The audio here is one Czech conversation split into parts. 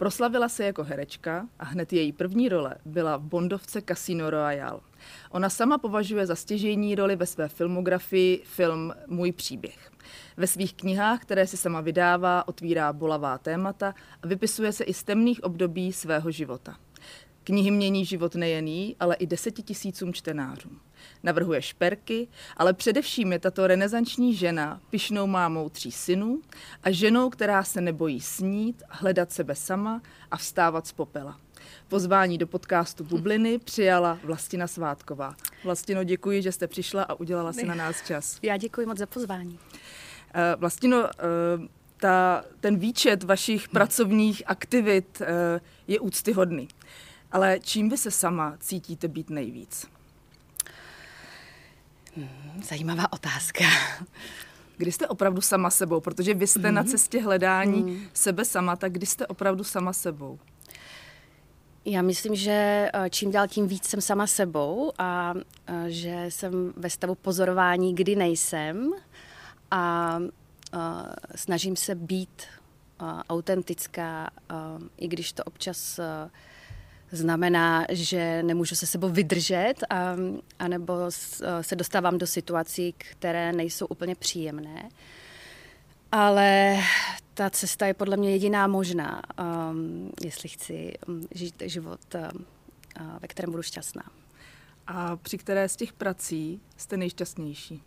Proslavila se jako herečka a hned její první role byla v Bondovce Casino Royale. Ona sama považuje za stěžejní roli ve své filmografii film Můj příběh. Ve svých knihách, které si sama vydává, otvírá bolavá témata a vypisuje se i z temných období svého života. Knihy mění život nejen jí, ale i desetitisícům čtenářům. Navrhuje šperky, ale především je tato renesanční žena pyšnou mámou tří synů a ženou, která se nebojí snít, hledat sebe sama a vstávat z popela. Pozvání do podcastu Bubliny přijala Vlastina Svátková. Vlastino, děkuji, že jste přišla a udělala si na nás čas. Já děkuji moc za pozvání. Eh, Vlastino, eh, ta, ten výčet vašich pracovních aktivit eh, je úctyhodný. Ale čím vy se sama cítíte být nejvíc? Hmm, zajímavá otázka. Kdy jste opravdu sama sebou? Protože vy jste mm. na cestě hledání mm. sebe sama, tak kdy jste opravdu sama sebou? Já myslím, že eh, čím dál tím víc jsem sama sebou a eh, že jsem ve stavu pozorování, kdy nejsem a eh, snažím se být autentická, i když to občas znamená, že nemůžu se sebou vydržet a, anebo se dostávám do situací, které nejsou úplně příjemné. Ale ta cesta je podle mě jediná možná, um, jestli chci um, žít život, um, ve kterém budu šťastná. A při které z těch prací jste nejšťastnější?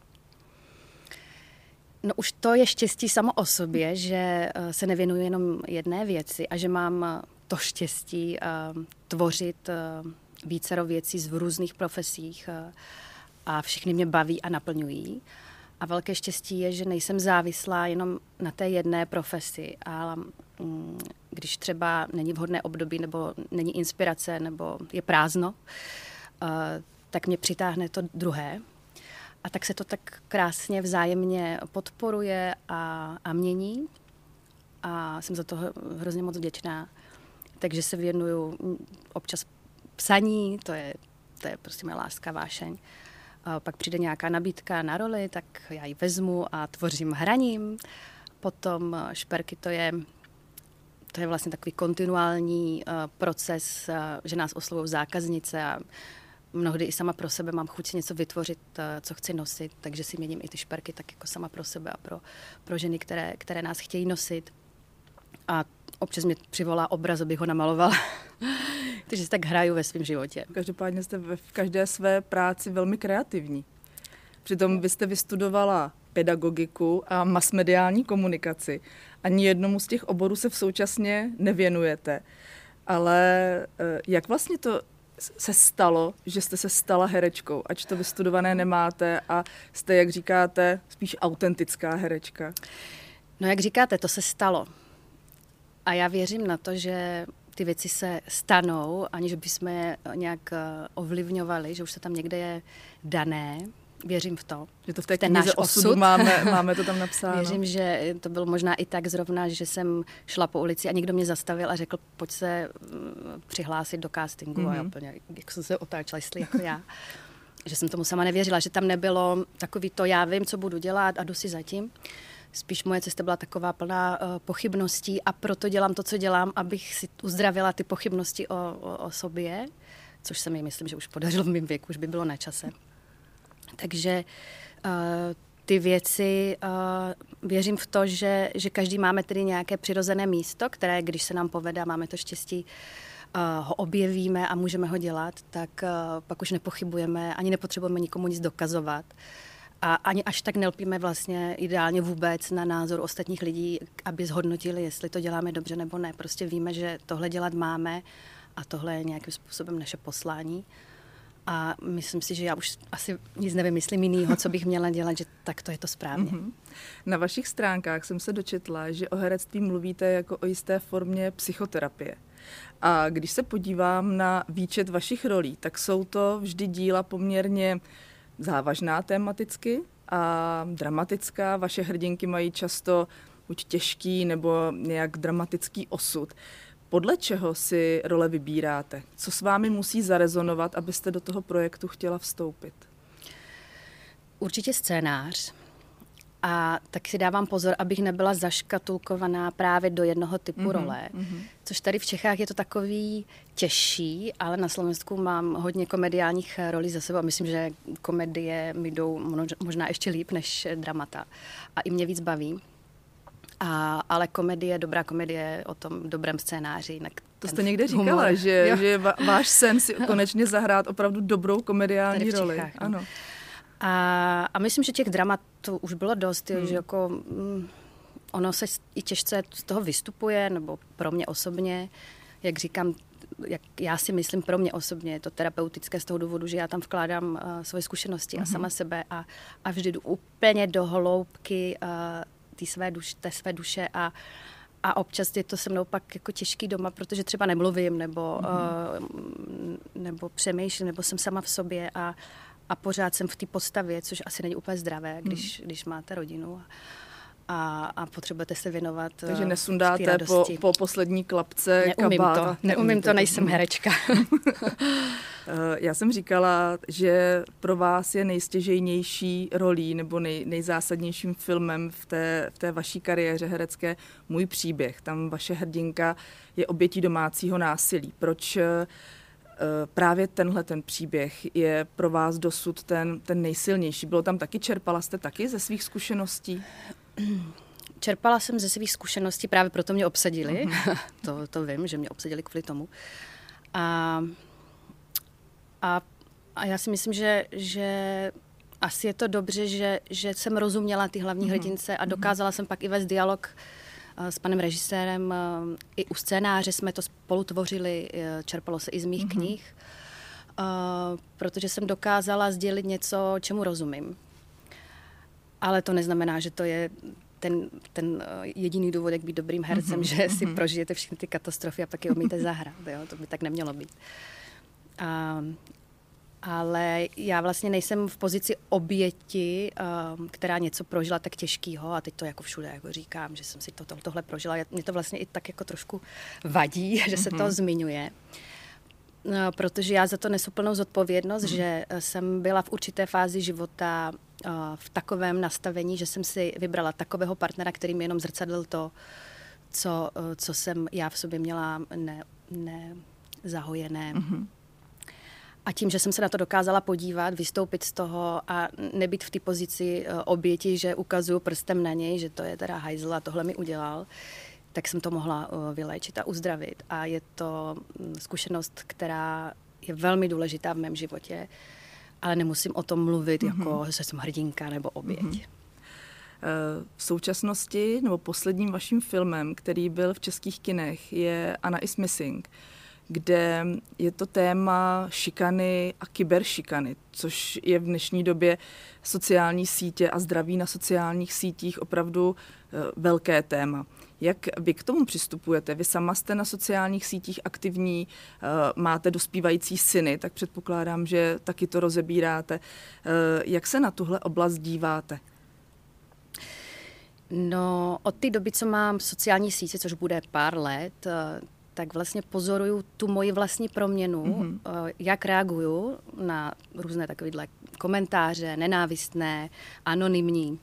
No už to je štěstí samo o sobě, že uh, se nevěnuji jenom jedné věci a že mám to štěstí uh, tvořit uh, vícero věcí z různých profesích uh, a všechny mě baví a naplňují. A velké štěstí je, že nejsem závislá jenom na té jedné profesi. A mm, když třeba není vhodné období, nebo není inspirace, nebo je prázdno, uh, tak mě přitáhne to druhé. A tak se to tak krásně vzájemně podporuje a, a mění. A jsem za to hrozně moc vděčná. Takže se věnuju mm, občas psaní, to je, to je prostě moje láska, vášeň. A pak přijde nějaká nabídka na roli, tak já ji vezmu a tvořím hraním. Potom eh, šperky to je to je vlastně takový kontinuální uh, proces, uh, že nás oslovují zákaznice a mnohdy i sama pro sebe mám chuť něco vytvořit, co chci nosit, takže si měním i ty šperky tak jako sama pro sebe a pro, pro ženy, které, které nás chtějí nosit. A občas mě přivolá obraz, abych ho namalovala. Takže si tak hraju ve svém životě. Každopádně jste v každé své práci velmi kreativní. Přitom vy jste vystudovala pedagogiku a masmediální komunikaci. Ani jednomu z těch oborů se v současně nevěnujete. Ale eh, jak vlastně to se stalo, že jste se stala herečkou, ač to vystudované nemáte a jste, jak říkáte, spíš autentická herečka? No jak říkáte, to se stalo. A já věřím na to, že ty věci se stanou, aniž bychom je nějak eh, ovlivňovali, že už se tam někde je dané. Věřím v to. Že to v té ten náš osud máme, máme to tam napsáno. Věřím, že to bylo možná i tak zrovna, že jsem šla po ulici a někdo mě zastavil a řekl, pojď se mm, přihlásit do castingu. Mm-hmm. A já mhm. úplně, jak jsem se otáčela, jestli jako já. že jsem tomu sama nevěřila, že tam nebylo takový to, já vím, co budu dělat a jdu si zatím. Spíš moje cesta byla taková plná uh, pochybností a proto dělám to, co dělám, abych si uzdravila ty pochybnosti o, o, o sobě, což se mi myslím, že už podařilo v mém věku, už by bylo na čase. Takže uh, ty věci, uh, věřím v to, že, že každý máme tedy nějaké přirozené místo, které, když se nám povede máme to štěstí, uh, ho objevíme a můžeme ho dělat, tak uh, pak už nepochybujeme, ani nepotřebujeme nikomu nic dokazovat. Uh, a ani až tak nelpíme vlastně ideálně vůbec na názor ostatních lidí, aby zhodnotili, jestli to děláme dobře nebo ne. Prostě víme, že tohle dělat máme a tohle je nějakým způsobem naše poslání. A myslím si, že já už asi nic nevymyslím jinýho, co bych měla dělat, že tak to je to správně. Mm-hmm. Na vašich stránkách jsem se dočetla, že o herectví mluvíte jako o jisté formě psychoterapie. A když se podívám na výčet vašich rolí, tak jsou to vždy díla poměrně závažná tematicky a dramatická. Vaše hrdinky mají často buď těžký nebo nějak dramatický osud. Podle čeho si role vybíráte? Co s vámi musí zarezonovat, abyste do toho projektu chtěla vstoupit? Určitě scénář. A tak si dávám pozor, abych nebyla zaškatulkovaná právě do jednoho typu mm-hmm. role. Mm-hmm. Což tady v Čechách je to takový těžší, ale na Slovensku mám hodně komediálních rolí za sebou a myslím, že komedie mi jdou možná ještě líp než dramata. A i mě víc baví. A, ale komedie, dobrá komedie o tom dobrém scénáři. Jinak to jste někde říkala, humor. že, že váš sen si konečně zahrát opravdu dobrou komediální roli. Čechách, no. ano. A, a myslím, že těch dramatů už bylo dost, hmm. že jako mm, ono se i těžce z toho vystupuje, nebo pro mě osobně, jak říkám, jak já si myslím pro mě osobně, je to terapeutické z toho důvodu, že já tam vkládám uh, svoje zkušenosti mm-hmm. a sama sebe a, a vždy jdu úplně do hloubky uh, té své, duš, té své duše a, a občas je to se mnou pak jako těžký doma, protože třeba nemluvím nebo, mm-hmm. uh, nebo přemýšlím, nebo jsem sama v sobě a, a pořád jsem v té postavě, což asi není úplně zdravé, když, mm. když máte rodinu. A, a potřebujete se věnovat Takže nesundáte po, po poslední klapce Neumím kabát. to, neumím to, nejsem herečka. Eh, já jsem říkala, že pro vás je nejstěžejnější rolí nebo nej, nejzásadnějším filmem v té, v té vaší kariéře herecké Můj příběh. Tam vaše hrdinka je obětí domácího násilí. Proč eh, právě tenhle ten příběh je pro vás dosud ten, ten nejsilnější? Bylo tam taky, čerpala jste taky ze svých zkušeností? Čerpala jsem ze svých zkušeností, právě proto mě obsadili. Uh-huh. to, to vím, že mě obsadili kvůli tomu. A a, a já si myslím, že, že asi je to dobře, že, že jsem rozuměla ty hlavní mm-hmm. hrdince a mhm. dokázala jsem pak i vést dialog uh, s panem režisérem. Uh, I u scénáře jsme to spolu tvořili, uh, čerpalo se i z mých mm-hmm. knih, protože jsem dokázala sdělit něco, čemu rozumím. Ale to neznamená, že to je ten, ten jediný důvod, jak být dobrým hercem, mm-hmm. že si mhm. prožijete všechny ty katastrofy a pak je umíte zahrát. Jo? To by tak nemělo být. A, ale já vlastně nejsem v pozici oběti, um, která něco prožila tak těžkého a teď to jako všude jako říkám, že jsem si to, to, tohle prožila. Mě to vlastně i tak jako trošku vadí, že se to mm-hmm. zmiňuje. No, protože já za to nesu plnou zodpovědnost, mm. že jsem byla v určité fázi života uh, v takovém nastavení, že jsem si vybrala takového partnera, který mi jenom zrcadlil to, co, uh, co jsem já v sobě měla ne, ne zahojené. Mm-hmm a tím, že jsem se na to dokázala podívat, vystoupit z toho a nebyt v té pozici eh, oběti, že ukazuju prstem na něj, že to je teda hajzl a tohle mi udělal, tak jsem to mohla eh, vyléčit a uzdravit. A je to mm, zkušenost, která je velmi důležitá v mém životě, ale nemusím o tom mluvit mm-hmm. jako, že jsem hrdinka nebo oběť. Mm-hmm. V současnosti, nebo posledním vaším filmem, který byl v českých kinech, je Anna is Missing kde je to téma šikany a kyberšikany, což je v dnešní době sociální sítě a zdraví na sociálních sítích opravdu eh, velké téma. Jak vy k tomu přistupujete? Vy sama jste na sociálních sítích aktivní, eh, máte dospívající syny, tak předpokládám, že taky to rozebíráte. Eh, jak se na tuhle oblast díváte? No, od té doby, co mám sociální sítě, což bude pár let, tak vlastně pozoruju tu moji vlastní proměnu, mm-hmm. jak reaguju na různé takovéhle komentáře, nenávistné, anonymní.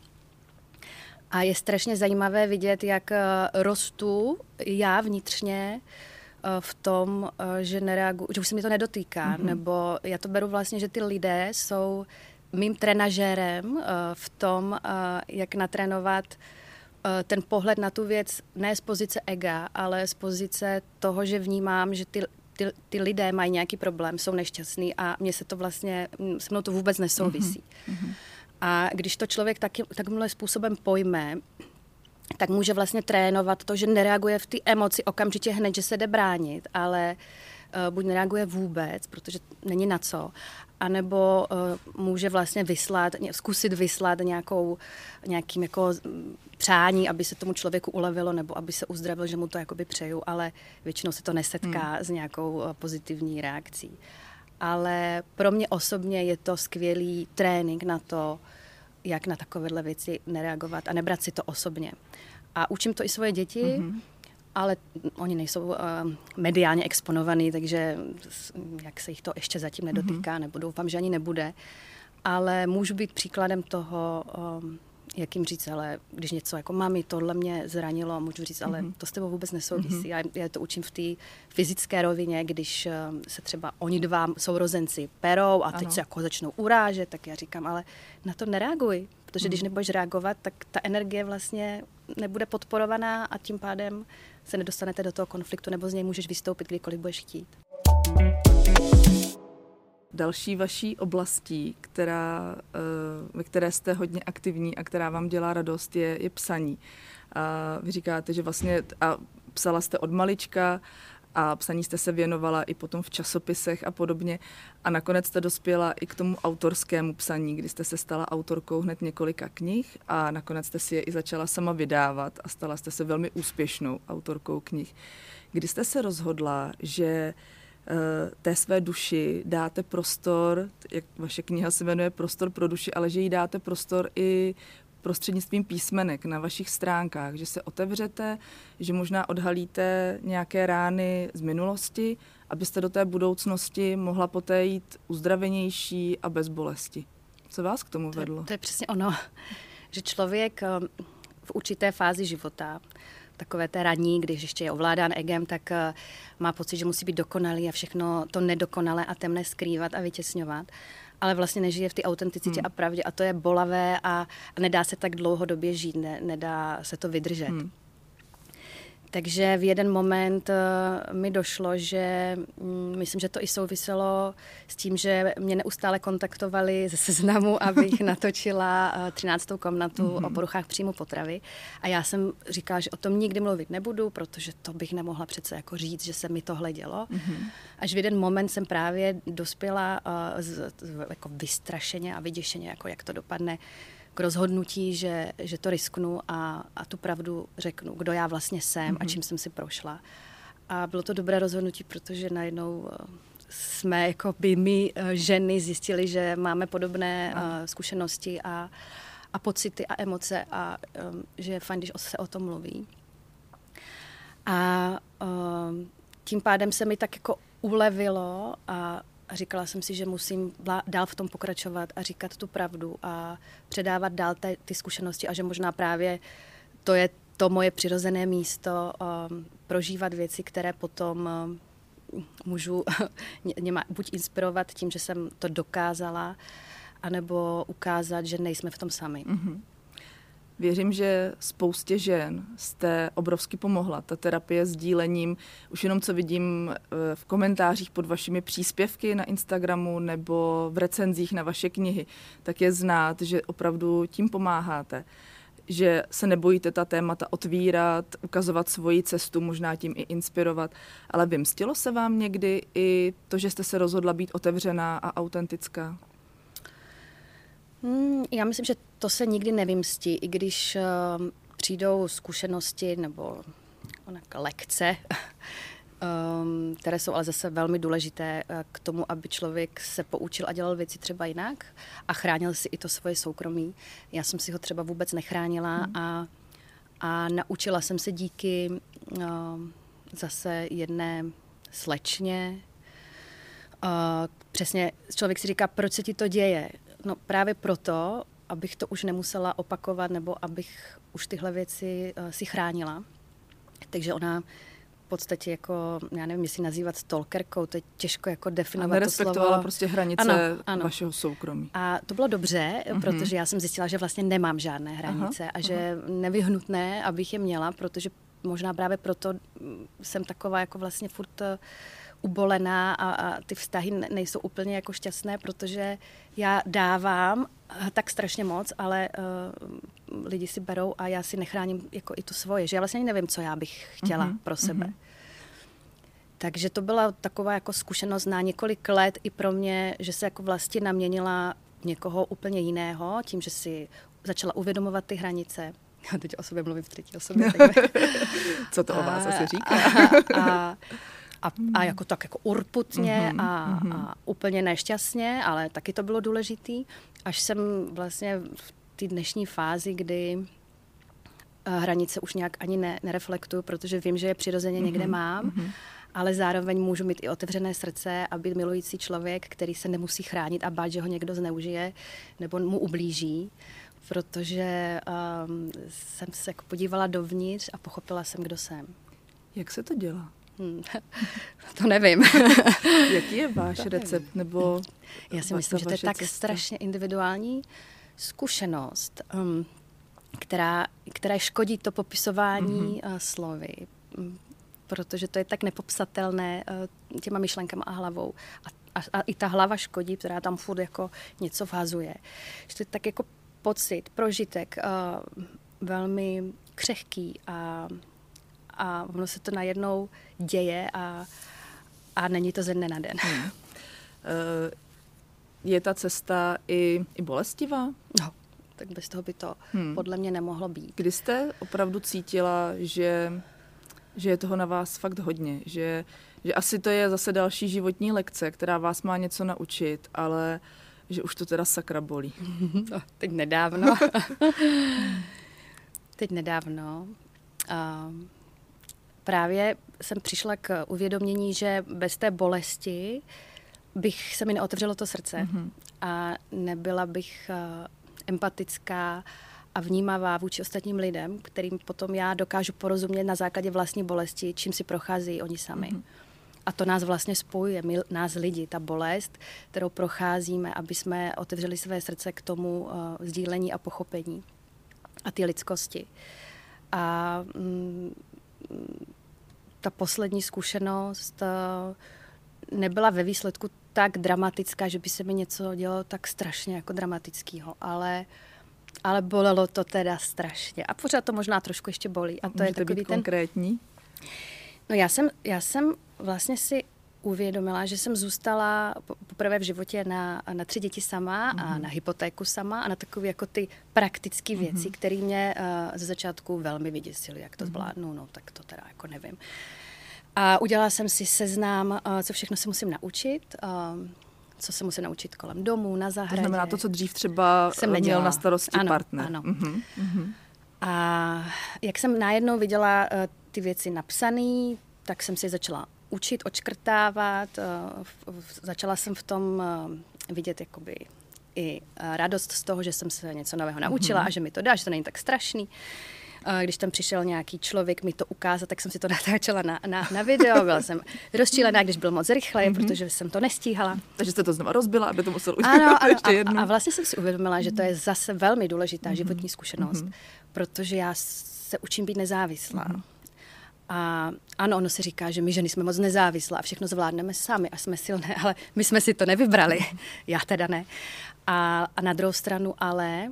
A je strašně zajímavé vidět, jak eh, rostu já vnitřně eh, v tom, že nereaguju, že už se mi to nedotýká, mm-hmm. nebo já to beru vlastně, že ty lidé jsou mým trenažérem v tom, jak natrénovat ten pohled na tu věc ne z pozice ega, ale z pozice toho, že vnímám, že ty, ty, ty lidé mají nějaký problém, jsou nešťastní a mně se to vlastně, se mnou to vůbec nesouvisí. Mm-hmm. A když to člověk taky, takhle způsobem pojme, tak může vlastně trénovat to, že nereaguje v té emoci okamžitě hned, že se jde bránit, ale uh, buď nereaguje vůbec, protože není na co, anebo uh, může vlastně vyslat, zkusit vyslat nějakou, nějakým jako přání, aby se tomu člověku ulevilo nebo aby se uzdravil, že mu to jakoby přeju, ale většinou se to nesetká hmm. s nějakou uh, pozitivní reakcí. Ale pro mě osobně je to skvělý trénink na to, jak na takovéhle věci nereagovat a nebrat si to osobně. A učím to i svoje děti, mm-hmm ale oni nejsou uh, mediálně exponovaní, takže jak se jich to ještě zatím nedotýká, mm-hmm. nebo doufám, že ani nebude. Ale můžu být příkladem toho, um, jak jim říct, ale když něco jako mami, tohle mě zranilo, můžu říct, ale mm-hmm. to s tebou vůbec nesouvisí. Mm-hmm. Já, já to učím v té fyzické rovině, když uh, se třeba oni dva sourozenci perou a teď ano. se jako začnou urážet, tak já říkám, ale na to nereaguj, protože mm-hmm. když nebudeš reagovat, tak ta energie vlastně nebude podporovaná a tím pádem se nedostanete do toho konfliktu nebo z něj můžeš vystoupit, kdykoliv budeš chtít. Další vaší oblastí, která, eh, ve které jste hodně aktivní a která vám dělá radost, je, je psaní. A vy říkáte, že vlastně a psala jste od malička a psaní jste se věnovala i potom v časopisech a podobně. A nakonec jste dospěla i k tomu autorskému psaní, kdy jste se stala autorkou hned několika knih a nakonec jste si je i začala sama vydávat a stala jste se velmi úspěšnou autorkou knih. Kdy jste se rozhodla, že Eh, té své duši dáte prostor, jak vaše kniha se jmenuje Prostor pro duši, ale že jí dáte prostor i prostřednictvím písmenek na vašich stránkách, že se otevřete, že možná odhalíte nějaké rány z minulosti, abyste do té budoucnosti mohla poté jít uzdravenější a bez bolesti. Co vás k tomu vedlo? To, to je přesně ono, že člověk eh, v určité fázi života takové té raní, když ještě je ovládán egem, tak eh, má pocit, že musí být dokonalý a všechno to nedokonalé a temné skrývat a vytěsňovat ale vlastně nežije v té autenticitě hmm. a pravdě a to je bolavé a, a nedá se tak dlouhodobě žít, ne, nedá se to vydržet. Hmm. Takže v jeden moment uh, mi došlo, že um, myslím, že to i souviselo s tím, že mě neustále kontaktovali ze seznamu, abych natočila uh, 13. komnatu mm-hmm. o poruchách příjmu potravy. A já jsem říkala, že o tom nikdy mluvit nebudu, protože to bych nemohla přece jako říct, že se mi tohle dělo. Mm-hmm. Až v jeden moment jsem právě dospěla uh, z, z, jako vystrašeně a vyděšeně, jako jak to dopadne k rozhodnutí, že, že to risknu a, a tu pravdu řeknu, kdo já vlastně jsem mm-hmm. a mhm. čím jsem si prošla. A bylo to dobré rozhodnutí, protože najednou eh, jsme jako by my eh, ženy zjistili, že máme podobné uh, zkušenosti a, a pocity a emoce a um, že je fajn, když se o tom mluví. A um, tím pádem se mi tak jako ulevilo a a říkala jsem si, že musím dál v tom pokračovat a říkat tu pravdu a předávat dál te, ty zkušenosti a že možná právě to je to moje přirozené místo um, prožívat věci, které potom um, můžu mě, buď inspirovat tím, že jsem to dokázala, anebo ukázat, že nejsme v tom sami. Mm-hmm. Věřím, že spoustě žen jste obrovsky pomohla. Ta terapie s dílením, už jenom co vidím eh, v komentářích pod vašimi příspěvky na Instagramu nebo v recenzích na vaše knihy, tak je znát, že opravdu tím pomáháte že se nebojíte ta témata otvírat, ukazovat svoji cestu, možná tím i inspirovat. Ale vymstilo se vám někdy i to, že jste se rozhodla být otevřená a autentická? Hmm, já myslím, že to se nikdy nevymstí, i když uh, přijdou zkušenosti nebo onak, lekce, um, které jsou ale zase velmi důležité uh, k tomu, aby člověk se poučil a dělal věci třeba jinak a chránil si i to svoje soukromí. Já jsem si ho třeba vůbec nechránila hmm. a, a naučila jsem se díky uh, zase jedné slečně, Uh, přesně člověk si říká, proč se ti to děje? No právě proto, abych to už nemusela opakovat nebo abych už tyhle věci uh, si chránila. Takže ona v podstatě jako, já nevím, jestli nazývat stalkerkou, to je těžko jako definovat a to slovo. prostě hranice ano, ano. vašeho soukromí. A to bylo dobře, uh-huh. protože já jsem zjistila, že vlastně nemám žádné hranice aha, a že aha. nevyhnutné, abych je měla, protože možná právě proto jsem taková jako vlastně furt uh, ubolená a, a ty vztahy nejsou úplně jako šťastné, protože já dávám eh, tak strašně moc, ale uh, lidi si berou a já si nechráním jako i to svoje, že já vlastně nevím, co já bych chtěla mm-hmm. pro sebe. Mm-hmm. Takže to byla taková jako zkušenost na několik let i pro mě, že se jako vlastně naměnila někoho úplně jiného, tím, že si začala uvědomovat ty hranice. Já teď o sobě mluvím v třetí osobě. Co to o vás asi říká? A, a, a, a hmm. jako tak jako urputně mm-hmm, a, mm-hmm. a úplně nešťastně, ale taky to bylo důležitý, až jsem vlastně v té dnešní fázi, kdy eh, hranice už nějak ani ne, nereflektuju, protože vím, že je přirozeně mm-hmm, někde mám, mm-hmm. ale zároveň můžu mít i otevřené srdce a být milující člověk, který se nemusí chránit a bát, že ho někdo zneužije nebo mu ublíží protože um, jsem se jako podívala dovnitř a pochopila jsem, kdo jsem. Jak se to dělá? Hmm, to nevím. Jaký je váš to recept? Nebo Já si myslím, že to je tak cesta? strašně individuální zkušenost, um, která, která škodí to popisování mm-hmm. uh, slovy, um, protože to je tak nepopsatelné uh, těma myšlenkama a hlavou. A, a, a i ta hlava škodí, která tam furt jako něco vhazuje. Že to je tak jako pocit, prožitek, uh, velmi křehký a, a ono se to najednou děje a, a není to ze dne na den. Hmm. Uh, je ta cesta i, i bolestivá? No, tak bez toho by to hmm. podle mě nemohlo být. Kdy jste opravdu cítila, že, že je toho na vás fakt hodně, že, že asi to je zase další životní lekce, která vás má něco naučit, ale že už to teda sakra bolí. No, teď nedávno. teď nedávno. Uh, právě jsem přišla k uvědomění, že bez té bolesti bych se mi neotevřelo to srdce mm-hmm. a nebyla bych uh, empatická a vnímavá vůči ostatním lidem, kterým potom já dokážu porozumět na základě vlastní bolesti, čím si procházejí oni sami. Mm-hmm. A to nás vlastně spojuje, my, nás lidi, ta bolest, kterou procházíme, aby jsme otevřeli své srdce k tomu uh, sdílení a pochopení a ty lidskosti. A mm, ta poslední zkušenost uh, nebyla ve výsledku tak dramatická, že by se mi něco dělo tak strašně jako dramatického, ale ale bolelo to teda strašně. A pořád to možná trošku ještě bolí. A to Můžete je takový být ten... konkrétní? No já jsem, já jsem vlastně si uvědomila, že jsem zůstala poprvé v životě na, na tři děti sama mm-hmm. a mhm. na hypotéku sama a na takové jako ty praktické věci, mm-hmm. které mě uh, ze začátku velmi vyděsily, jak to mm-hmm. zvládnu, no tak to teda jako nevím. A udělala jsem si seznám, uh, co všechno se musím naučit, uh, co se musím naučit kolem domu, na zahradě. To znamená to, co dřív třeba jsem měl na starosti ano, partner. Ano. Mm-hmm. A jak jsem najednou viděla uh, ty věci napsané, tak jsem si začala učit, očkrtávat. Eh, začala jsem v tom eh, vidět jakoby i eh, radost z toho, že jsem se něco nového naučila mm-hmm. a že mi to dá, že to není tak strašný. Když tam přišel nějaký člověk mi to ukázat, tak jsem si to natáčela na, na, na video. Byla jsem rozčílená, když byl moc rychle, mm-hmm. protože jsem to nestíhala. Takže jste to znova rozbila, aby to musel udělat ano, ano, ještě jednou. A, a vlastně jsem si uvědomila, že to je zase velmi důležitá mm-hmm. životní zkušenost, mm-hmm. protože já se učím být nezávislá. Mm-hmm. A ano, ono se říká, že my ženy jsme moc nezávislé a všechno zvládneme sami a jsme silné, ale my jsme si to nevybrali. Já teda ne. A, a na druhou stranu ale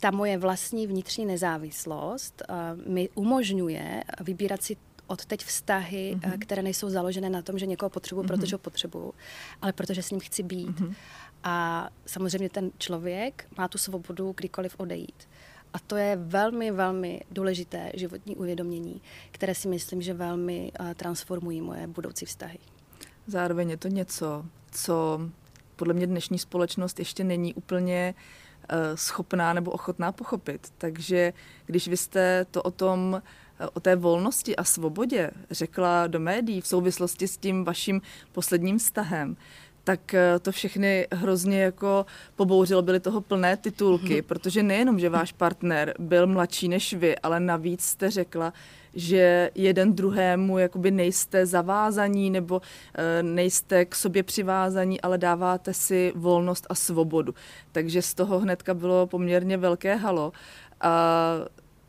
ta moje vlastní vnitřní nezávislost uh, mi umožňuje vybírat si od teď vztahy, mm-hmm. které nejsou založené na tom, že někoho potřebuju, mm-hmm. protože ho potřebuju, ale protože s ním chci být. Mm-hmm. A samozřejmě ten člověk má tu svobodu kdykoliv odejít. A to je velmi, velmi důležité životní uvědomění, které si myslím, že velmi uh, transformují moje budoucí vztahy. Zároveň je to něco, co podle mě dnešní společnost ještě není úplně uh, schopná nebo ochotná pochopit. Takže když vy jste to o tom eh, o té volnosti a svobodě řekla do médií v souvislosti s tím vaším posledním vztahem, tak eh, to všechny hrozně jako pobouřilo, byly toho plné titulky, mm-hmm. protože nejenom, že váš partner byl mladší než vy, ale navíc jste řekla, že jeden druhému jakoby nejste zavázaní nebo e, nejste k sobě přivázaní, ale dáváte si volnost a svobodu. Takže z toho hnedka bylo poměrně velké halo. A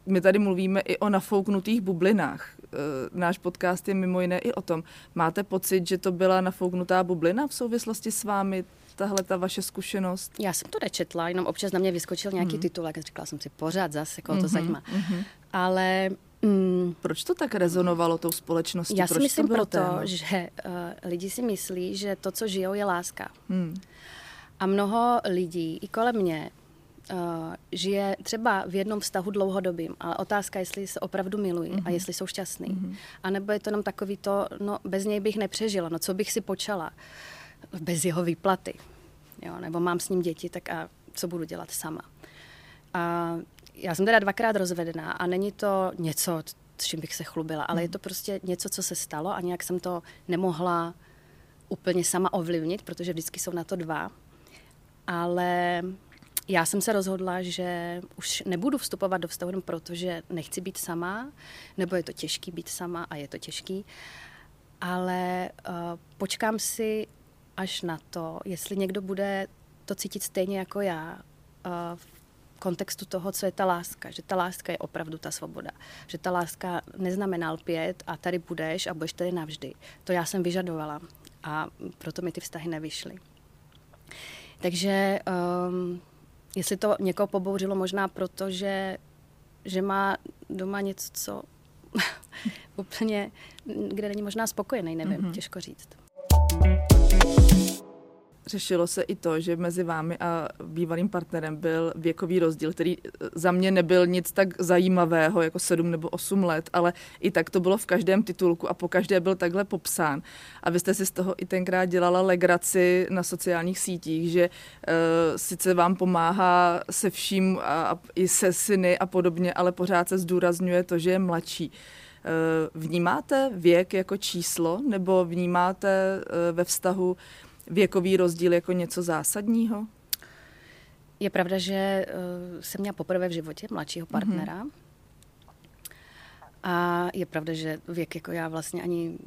my tady mluvíme i o nafouknutých bublinách. E, náš podcast je mimo jiné i o tom. Máte pocit, že to byla nafouknutá bublina v souvislosti s vámi, tahle ta vaše zkušenost? Já jsem to nečetla, jenom občas na mě vyskočil nějaký mm. titulek a říkala jsem si pořád zase, koho to mm-hmm, zajímá. Mm-hmm. Ale Mm. Proč to tak rezonovalo tou společností? Já si Proč myslím to proto, téma? že uh, lidi si myslí, že to, co žijou, je láska. Mm. A mnoho lidí i kolem mě žije třeba v jednom vztahu dlouhodobým, ale otázka, jestli se opravdu milují mm-hmm. a mhm. jestli jsou šťastní. Mm-hmm. A nebo je to jenom takový to, no bez něj bych nepřežila, no co bych si počala bez jeho výplaty. Jo, nebo mám s ním děti, tak a co budu dělat sama. A já jsem teda dvakrát rozvedená a není to něco, s čím bych se chlubila, ale mm. je mhm. to prostě něco, co se stalo a nějak jsem to nemohla úplně sama ovlivnit, protože vždycky jsou na to dva. Ale já jsem se rozhodla, že už nebudu vstupovat do vztahu jenom proto, že nechci být sama, nebo je to těžký být sama a je to těžký, ale uh, počkám si až na to, jestli někdo bude to cítit stejně jako já uh, v kontextu toho, co je ta láska. Že ta láska je opravdu ta svoboda. Že ta láska neznamená lpět a tady budeš a budeš tady navždy. To já jsem vyžadovala a proto mi ty vztahy nevyšly. Takže um, jestli to někoho pobouřilo, možná proto, že, že má doma něco, co úplně, kde není možná spokojený, nevím, mm-hmm. těžko říct. Řešilo se i to, že mezi vámi a bývalým partnerem byl věkový rozdíl, který za mě nebyl nic tak zajímavého jako sedm nebo osm let, ale i tak to bylo v každém titulku a po každé byl takhle popsán. A vy jste si z toho i tenkrát dělala legraci na sociálních sítích, že uh, sice vám pomáhá se vším a, a i se syny a podobně, ale pořád se zdůrazňuje to, že je mladší. Eh, vnímáte věk jako číslo nebo vnímáte eh, ve vztahu věkový rozdíl jako něco zásadního? Je pravda, že uh, jsem měla poprvé v životě mladšího mhm. partnera. Mm-hmm. A je pravda, že věk jako já vlastně ani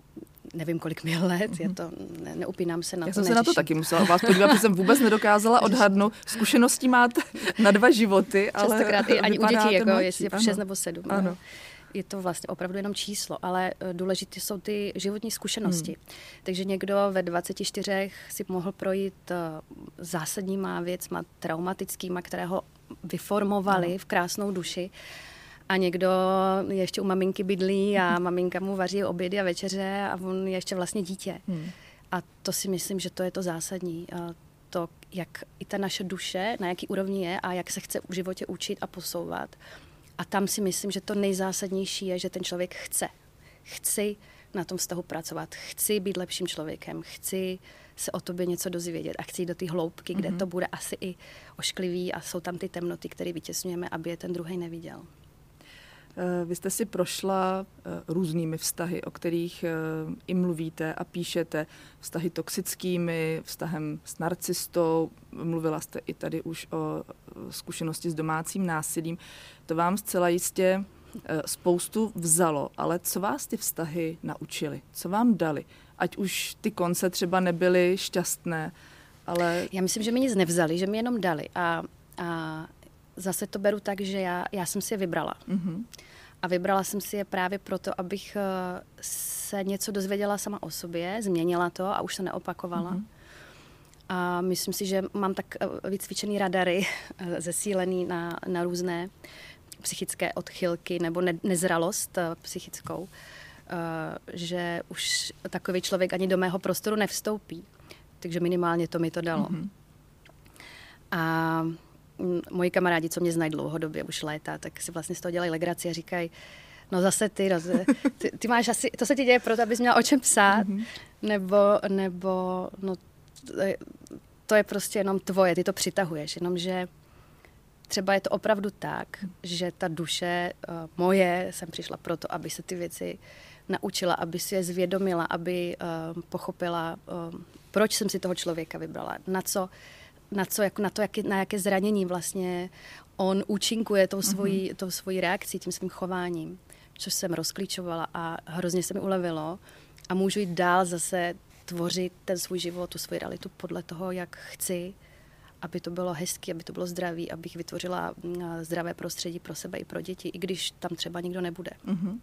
nevím, kolik mi let, mm-hmm. je to, ne, neupínám se na já to. Já jsem se na to taky musela vás podívat, protože jsem vůbec nedokázala odhadnout. Zkušeností máte na dva životy, ale Častokrát i ani u dětí, jako jestli je šest nebo sedm. Ano je to vlastně opravdu jenom číslo, ale eh, důležité jsou ty životní zkušenosti. Hmm. Takže někdo ve 24 si mohl projít eh, zásadníma věcma, traumatickýma, které ho vyformovali hmm. v krásnou duši. A někdo ještě u maminky bydlí a maminka mu vaří obědy a večeře a on je ještě vlastně dítě. Hmm. A to si myslím, že to je to zásadní. To, jak i ta naše duše, na jaký úrovni je a jak se chce v životě učit a posouvat. A tam si myslím, že to nejzásadnější je, že ten člověk chce. Chci na tom vztahu pracovat, chci být lepším člověkem, chci se o tobě něco dozvědět a chci jít do té hloubky, kde mm-hmm. to bude asi i ošklivý a jsou tam ty temnoty, které vytěsňujeme, aby je ten druhý neviděl. Eh, vy jste si prošla eh, různými vztahy, o kterých eh, i mluvíte a píšete. Vztahy toxickými, vztahem s narcistou, mluvila jste i tady už o zkušenosti s domácím násilím. To vám zcela jistě spoustu vzalo, ale co vás ty vztahy naučily? Co vám dali? Ať už ty konce třeba nebyly šťastné, ale... Já myslím, že mi nic nevzali, že mi jenom dali. A, a zase to beru tak, že já, já jsem si je vybrala. Mm-hmm. A vybrala jsem si je právě proto, abych eh, se něco dozvěděla sama o sobě, změnila to a už se neopakovala. Mm-hmm. A myslím si, že mám tak eh, vycvičený radary, eh, zesílený na, na různé psychické odchylky nebo ne, nezralost psychickou, že už takový člověk ani do mého prostoru nevstoupí. Takže minimálně to mi to dalo. Mm-hmm. A moji kamarádi, co mě znají dlouhodobě, už léta, tak si vlastně z toho dělají legraci a říkají, no zase ty, no, ty, ty máš asi, to se ti děje proto, abys měla o čem psát, mm-hmm. nebo, nebo no, to je, prostě jenom tvoje, ty to přitahuješ, jenomže třeba je to opravdu tak, že ta duše uh, moje, jsem přišla proto, aby se ty věci naučila, aby si je zvědomila, aby uh, pochopila, uh, proč jsem si toho člověka vybrala, na co na, co, jako na to, jak, na jaké zranění vlastně on účinkuje tou svojí, mm-hmm. tou svojí reakcí, tím svým chováním, což jsem rozklíčovala a hrozně se mi ulevilo a můžu jít dál zase tvořit ten svůj život, tu svoji realitu podle toho, jak chci, aby to bylo hezké, aby to bylo zdraví, abych vytvořila mm, zdravé prostředí pro sebe i pro děti, i když tam třeba nikdo nebude. Mm-hmm.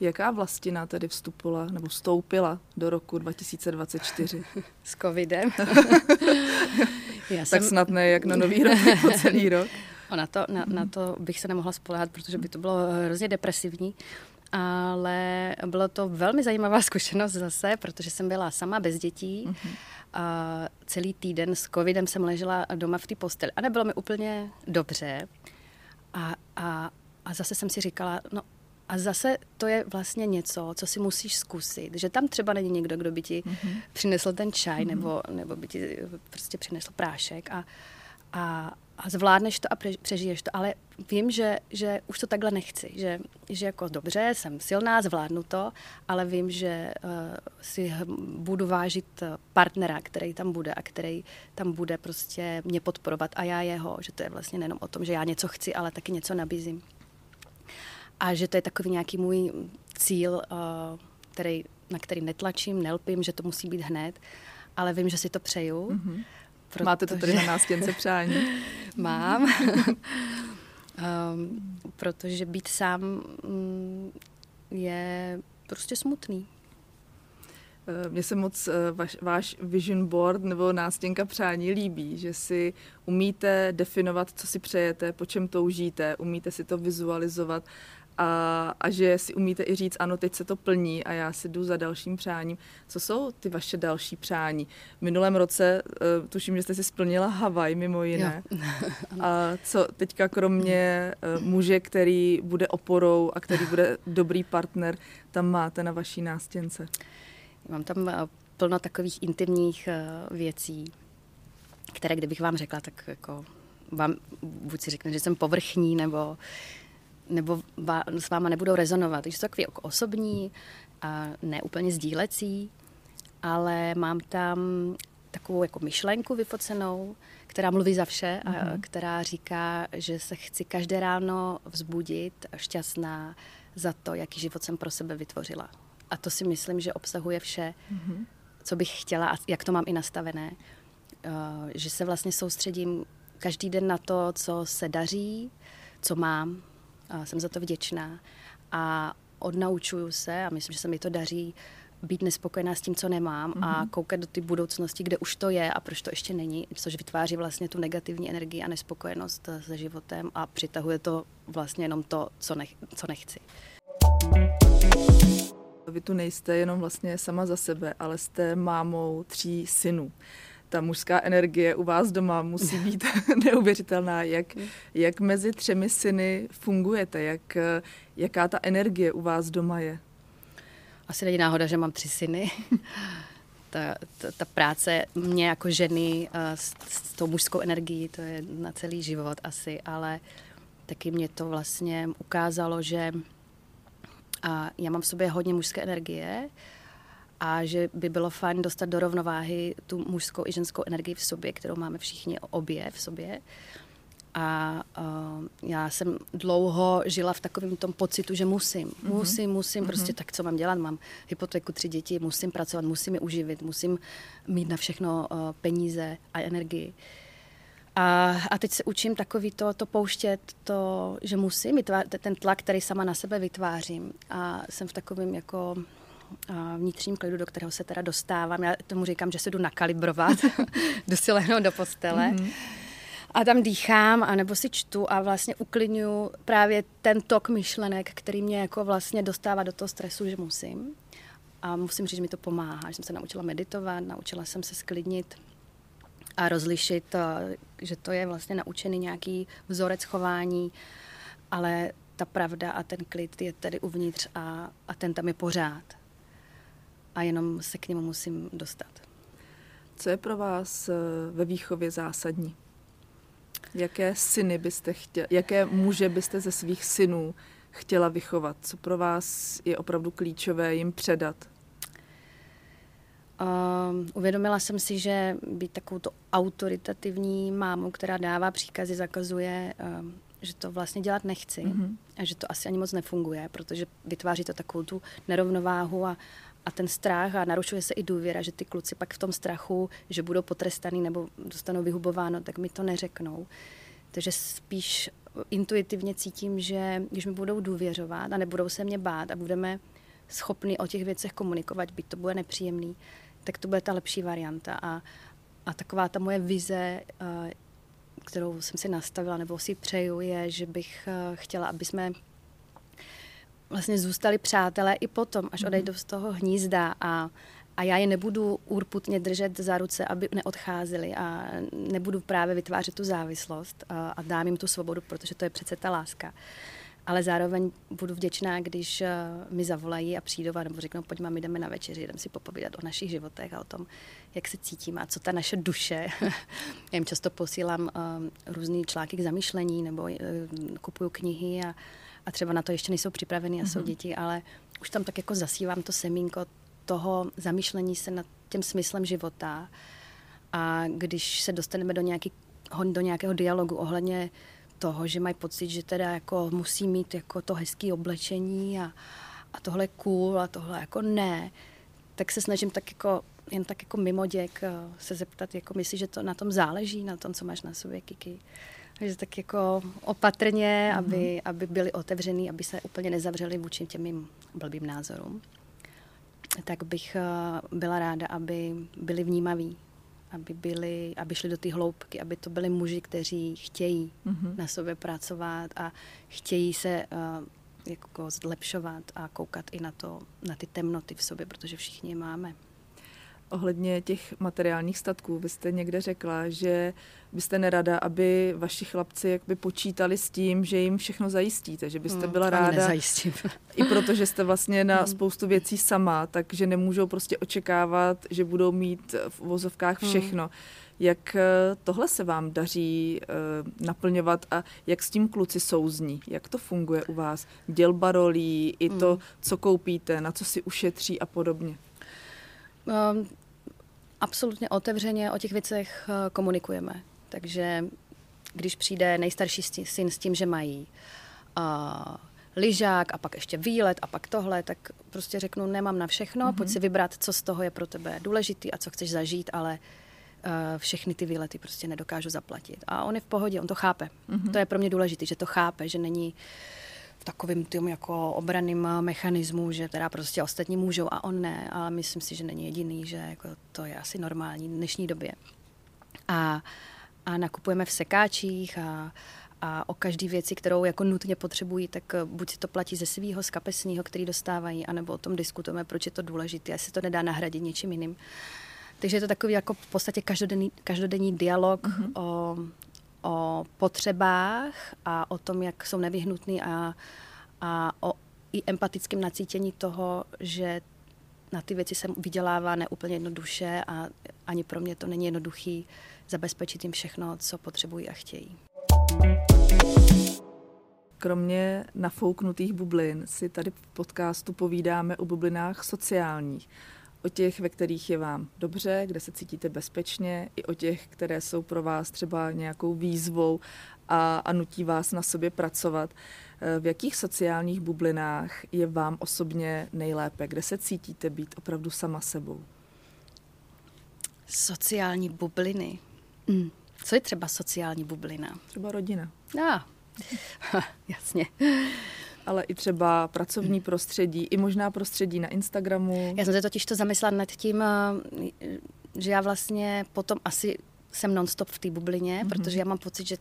Jaká vlastina tedy vstupula nebo vstoupila do roku 2024? S covidem. Já tak jsem... snad ne jak na nový rok, po celý rok. O, na, to, na, na to bych se nemohla spolehat, protože by to bylo hrozně depresivní. Ale bylo to velmi zajímavá zkušenost zase, protože jsem byla sama bez dětí. Uh-huh. A celý týden s covidem jsem ležela doma v té posteli. A nebylo mi úplně dobře. A, a, a zase jsem si říkala, no a zase to je vlastně něco, co si musíš zkusit, že tam třeba není někdo, kdo by ti mm-hmm. přinesl ten čaj mm-hmm. nebo, nebo by ti prostě přinesl prášek a, a, a zvládneš to a přežiješ to, ale vím, že, že už to takhle nechci, že, že jako dobře, jsem silná, zvládnu to, ale vím, že uh, si budu vážit partnera, který tam bude a který tam bude prostě mě podporovat a já jeho, že to je vlastně nejenom o tom, že já něco chci, ale taky něco nabízím. A že to je takový nějaký můj cíl, uh, který, na který netlačím, nelpím, že to musí být hned, ale vím, že si to přeju. Mm-hmm Protože... Máte to tady na nástěnce přání? Mám. um, protože být sám um, je prostě smutný. Eh, mně se moc eh, vaš, váš vision board nebo nástěnka přání líbí, že si umíte definovat, co si přejete, po čem toužíte, umíte si to vizualizovat a, a že si umíte i říct, ano, teď se to plní a já si jdu za dalším přáním. Co jsou ty vaše další přání? V minulém roce uh, tuším, že jste si splnila Havaj mimo jiné. a co teďka kromě uh, muže, který bude oporou a který bude dobrý partner, tam máte na vaší nástěnce? Mám tam uh, plno takových intimních uh, věcí, které kdybych vám řekla, tak jako vám buď si řekne, že jsem povrchní, nebo nebo s váma nebudou rezonovat. Takže jsou takový jako osobní a ne úplně sdílecí, ale mám tam takovou jako myšlenku vyfocenou, která mluví za vše a mm-hmm. která říká, že se chci každé ráno vzbudit šťastná za to, jaký život jsem pro sebe vytvořila. A to si myslím, že obsahuje vše, mm-hmm. co bych chtěla a jak to mám i nastavené. Uh, že se vlastně soustředím každý den na to, co se daří, co mám, a jsem za to vděčná a odnaučuju se a myslím, že se mi to daří být nespokojená s tím, co nemám mm-hmm. a mhm. koukat do ty budoucnosti, kde už to je a proč to ještě není, což vytváří vlastně tu negativní energii a nespokojenost se životem a přitahuje to vlastně jenom to, co, nech, co nechci. Vy tu nejste jenom vlastně sama za sebe, ale jste mámou tří synů ta mužská energie u vás doma musí být neuvěřitelná. Jak, jak mezi třemi syny fungujete? Jak, jaká ta energie u vás doma je? Asi není náhoda, že mám tři syny. ta, ta, ta práce mě jako ženy s, s tou mužskou energií, to je na celý život asi, ale taky mě to vlastně ukázalo, že a já mám v sobě hodně mužské energie, a že by bylo fajn dostat do rovnováhy tu mužskou i ženskou energii v sobě, kterou máme všichni obě v sobě. A uh, já jsem dlouho žila v takovém tom pocitu, že musím, mm-hmm. musím, musím, mm-hmm. prostě tak, co mám dělat, mám hypotéku, tři děti, musím pracovat, musím je uživit, musím mít na všechno uh, peníze a energii. A, a teď se učím takový to, to pouštět, to, že musím, ten tlak, který sama na sebe vytvářím. A jsem v takovém jako vnitřním klidu, do kterého se teda dostávám. Já tomu říkám, že se jdu nakalibrovat, jdu si lehnout do postele. Mm-hmm. A tam dýchám, anebo si čtu a vlastně uklidňuji právě ten tok myšlenek, který mě jako vlastně dostává do toho stresu, že musím. A musím říct, že mi to pomáhá, že jsem se naučila meditovat, naučila jsem se sklidnit a rozlišit, eh, že to je vlastně naučený nějaký vzorec chování, ale ta pravda a ten klid je tady uvnitř a, a ten tam je pořád a jenom se k němu musím dostat. Co je pro vás eh, ve výchově zásadní? Jaké syny byste chtěla, jaké muže byste ze svých synů chtěla vychovat? Co pro vás je opravdu klíčové jim předat? Uh, uvědomila jsem si, že být takovou to autoritativní mámou, která dává příkazy, zakazuje, uh, že to vlastně dělat nechci mm-hmm. a že to asi ani moc nefunguje, protože vytváří to takovou tu nerovnováhu a, a ten strach a narušuje se i důvěra, že ty kluci pak v tom strachu, že budou potrestaný nebo dostanou vyhubováno, tak mi to neřeknou. Takže spíš intuitivně cítím, že když mi budou důvěřovat a nebudou se mě bát a budeme schopni o těch věcech komunikovat, byť to bude nepříjemný, tak to bude ta lepší varianta. A, a taková ta moje vize, eh, kterou jsem si nastavila nebo si přeju, je, že bych eh, chtěla, aby jsme vlastně zůstali přátelé i potom, až mhm. odejdou z toho hnízda a, a já je nebudu urputně držet za ruce, aby neodcházeli a nebudu právě vytvářet tu závislost a, a dám jim tu svobodu, protože to je přece ta láska. ale zároveň budu vděčná, když uh, mi zavolají a přijdou nebo řeknou, pojď mám, jdeme na večeři, jdeme si popovídat o našich životech a o tom, jak se cítíme a co ta naše duše. Já jim často posílám uh, různý články k zamýšlení nebo uh, kupuju knihy a, a třeba na to ještě nejsou připraveny a mm-hmm. jsou mhm. děti, ale už tam tak jako zasívám to semínko toho zamýšlení se nad tím smyslem života. A když se dostaneme do, nějaký, do nějakého dialogu ohledně toho, že mají pocit, že teda jako musí mít jako to hezké oblečení a, a tohle cool a tohle jako ne, tak se snažím tak jako jen tak jako mimo děk eh, se zeptat, jako myslíš, že to na tom záleží, na tom, co máš na sobě, Kiki. Takže tak jako opatrně, mm-hmm. aby, aby byli otevřený, aby se úplně nezavřeli vůči těm mým blbým názorům. Tak bych eh, byla ráda, aby byli vnímaví, aby, byli, aby šli do ty hloubky, aby to byli muži, kteří chtějí mm-hmm. na sobě pracovat a chtějí se uh, jako zlepšovat a koukat i na, to, na ty temnoty v sobě, protože všichni je máme ohledně těch materiálních statků. Vy jste někde řekla, že byste nerada, aby vaši chlapci jakby počítali s tím, že jim všechno zajistíte, že byste hmm, byla ráda. I protože jste vlastně na hmm. spoustu věcí sama, takže nemůžou prostě očekávat, že budou mít v uvozovkách hmm. všechno. Hmm. Jak eh, tohle se vám daří uh, naplňovat a jak s tím kluci souzní? Jak to funguje u vás? Dělba rolí, i to, co koupíte, na co si ušetří a podobně? Um, absolutně otevřeně o těch věcech eh, komunikujeme. Takže když přijde nejstarší syn s tím, že mají uh, lyžák a pak ještě výlet a pak tohle, tak prostě řeknu, nemám na všechno, mm-hmm. pojď si vybrat, co z toho je pro tebe důležitý a co chceš zažít, ale uh, všechny ty výlety prostě nedokážu zaplatit. A on je v pohodě, on to chápe. Mm-hmm. To je pro mě důležité, že to chápe, že není uh, v takovým tím jako obraným mechanismu, že teda prostě ostatní můžou a on ne, ale myslím si, že není jediný, že jako to je asi normální v dnešní době. A, a nakupujeme v sekáčích a, a o každé věci, kterou jako nutně potřebují, tak buď si to platí ze svého, z kapesního, který dostávají, anebo o tom diskutujeme, proč je to důležité, jestli to nedá nahradit něčím jiným. Takže je to takový jako v podstatě každodenní, každodenní dialog mm-hmm. o, o potřebách a o tom, jak jsou nevyhnutný a, a o i empatickém nacítění toho, že na ty věci se vydělává neúplně jednoduše a ani pro mě to není jednoduchý zabezpečit jim všechno, co potřebují a chtějí. Kromě nafouknutých bublin si tady v podcastu povídáme o bublinách sociálních o těch, ve kterých je vám dobře, kde se cítíte bezpečně, i o těch, které jsou pro vás třeba nějakou výzvou a, a nutí vás na sobě pracovat. Eh, v jakých sociálních bublinách je vám osobně nejlépe? Kde se cítíte být opravdu sama sebou? Sociální bubliny. Mm. Co je třeba sociální bublina? Třeba rodina. Ah. Jasně ale i třeba pracovní prostředí, i možná prostředí na Instagramu. Já jsem se totiž to zamyslela nad tím, eh, že já vlastně potom asi jsem nonstop v té bublině, mm-hmm. protože já mám pocit, že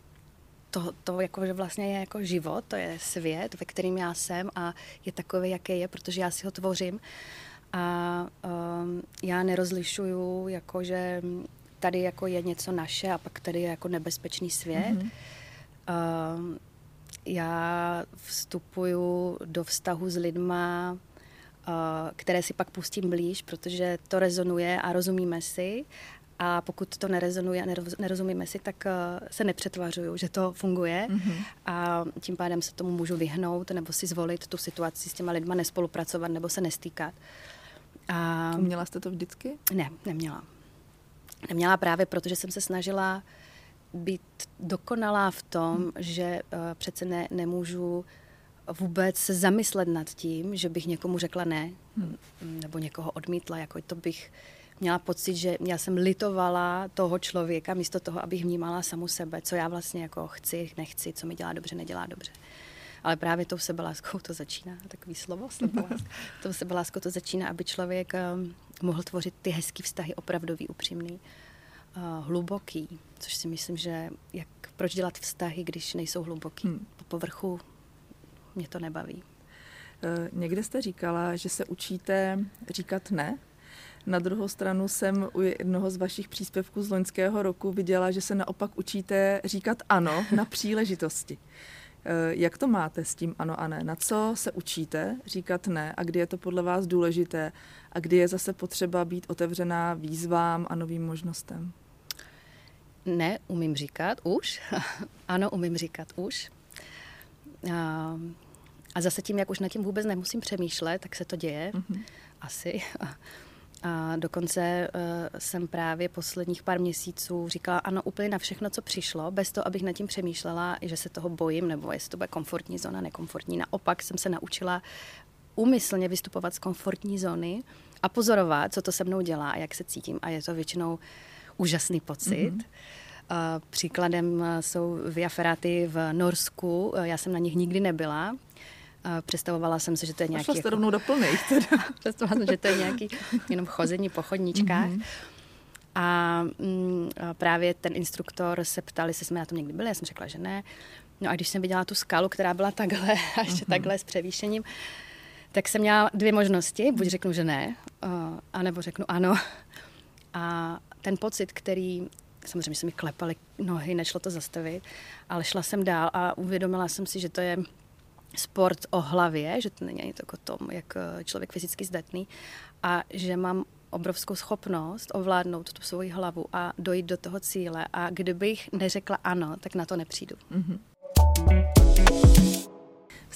to, to jako, že vlastně je jako život, to je svět, ve kterým já jsem a je takový, jaký je, protože já si ho tvořím. A um, já nerozlišuju, jako, že tady jako je něco naše a pak tady je jako nebezpečný svět. Mm-hmm. Um, já vstupuju do vztahu s lidma, eh, které si pak pustím blíž, protože to rezonuje a rozumíme si. A pokud to nerezonuje a nerozumíme si, tak eh, se nepřetvařuju, že to funguje. Mm-hmm. A tím pádem se tomu můžu vyhnout nebo si zvolit tu situaci s těma lidma nespolupracovat nebo se nestýkat. A... Měla jste to vždycky? Ne, neměla. Neměla právě, protože jsem se snažila uh, být dokonalá v tom, že uh, přece ne, nemůžu vůbec se zamyslet nad tím, že bych někomu řekla ne, hmm. nebo někoho odmítla, jako to bych měla pocit, že já jsem litovala toho člověka místo toho, abych vnímala samu sebe, co já vlastně jako chci, nechci, co mi dělá dobře, nedělá dobře. Ale právě tou sebeláskou to začíná, takový slovo, tou sebeláskou to začíná, aby člověk um, mohl tvořit ty hezký vztahy, opravdový, upřímný hluboký, což si myslím, že jak, proč dělat vztahy, když nejsou hluboký. Hmm. Po povrchu mě to nebaví. Uh, někde jste říkala, že se učíte říkat ne. Na druhou stranu jsem u jednoho z vašich příspěvků z loňského roku viděla, že se naopak učíte říkat ano na příležitosti. Jak to máte s tím ano a ne? Na co se učíte říkat ne a kdy je to podle vás důležité a kdy je zase potřeba být otevřená výzvám a novým možnostem? Ne, umím říkat už. ano, umím říkat už. A, a zase tím, jak už nad tím vůbec nemusím přemýšlet, tak se to děje. Mm-hmm. Asi. A dokonce uh, jsem právě posledních pár měsíců říkala ano úplně na všechno, co přišlo, bez toho, abych nad tím přemýšlela, že se toho bojím, nebo jestli to bude komfortní zóna, nekomfortní. Naopak jsem se naučila úmyslně vystupovat z komfortní zóny a pozorovat, co to se mnou dělá a jak se cítím. A je to většinou úžasný pocit. Mm-hmm. Příkladem jsou Via Ferrati v Norsku. Já jsem na nich nikdy nebyla. Představovala jsem si, že to je nějaký... Jako... rovnou doplnej. Představovala jsem, že to je nějaký jenom chození po chodníčkách. Mm-hmm. A, mm, a právě ten instruktor se ptal, jestli jsme na tom někdy byli. Já jsem řekla, že ne. No a když jsem viděla tu skalu, která byla takhle a ještě mm-hmm. takhle s převýšením, tak jsem měla dvě možnosti. Buď řeknu, že ne, anebo řeknu ano. A ten pocit, který samozřejmě se mi klepaly nohy, nešlo to zastavit, ale šla jsem dál a uvědomila jsem si, že to je sport o hlavě, že to není ani tak o tom, jak eh, člověk fyzicky zdatný a že mám obrovskou schopnost ovládnout tu svoji hlavu a dojít do toho cíle a kdybych neřekla ano, tak na to nepřijdu. Mm-hmm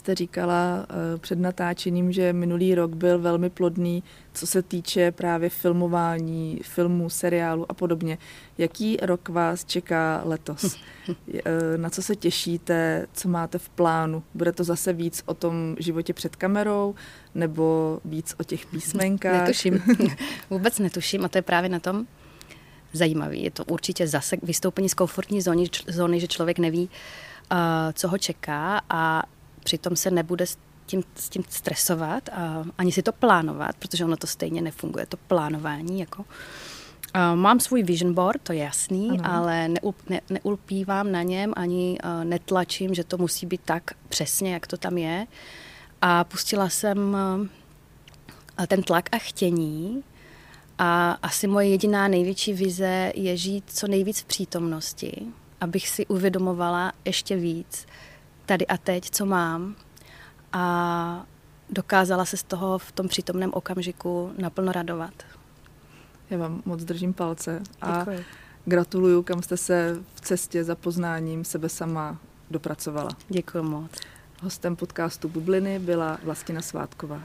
jste říkala uh, před natáčením, že minulý rok byl velmi plodný, co se týče právě filmování, filmů, seriálu a podobně. Jaký rok vás čeká letos? uh, na co se těšíte? Co máte v plánu? Bude to zase víc o tom životě před kamerou nebo víc o těch písmenkách? Netuším. Vůbec netuším a to je právě na tom, zajímavý. Je to určitě zase vystoupení z komfortní zóny, zóny že člověk neví, uh, co ho čeká a přitom se nebude s tím, s tím stresovat a ani si to plánovat, protože ono to stejně nefunguje, to plánování jako. Uh, mám svůj vision board, to je jasný, ano. ale neul, ne, neulpívám na něm, ani uh, netlačím, že to musí být tak přesně, jak to tam je. A pustila jsem uh, ten tlak a chtění a asi moje jediná největší vize je žít co nejvíc v přítomnosti, abych si uvědomovala ještě víc, tady a teď, co mám a dokázala se z toho v tom přítomném okamžiku naplno radovat. Já vám moc držím palce a Děkuji. gratuluju, kam jste se v cestě za poznáním sebe sama dopracovala. Děkuji moc. Hostem podcastu Bubliny byla Vlastina Svátková.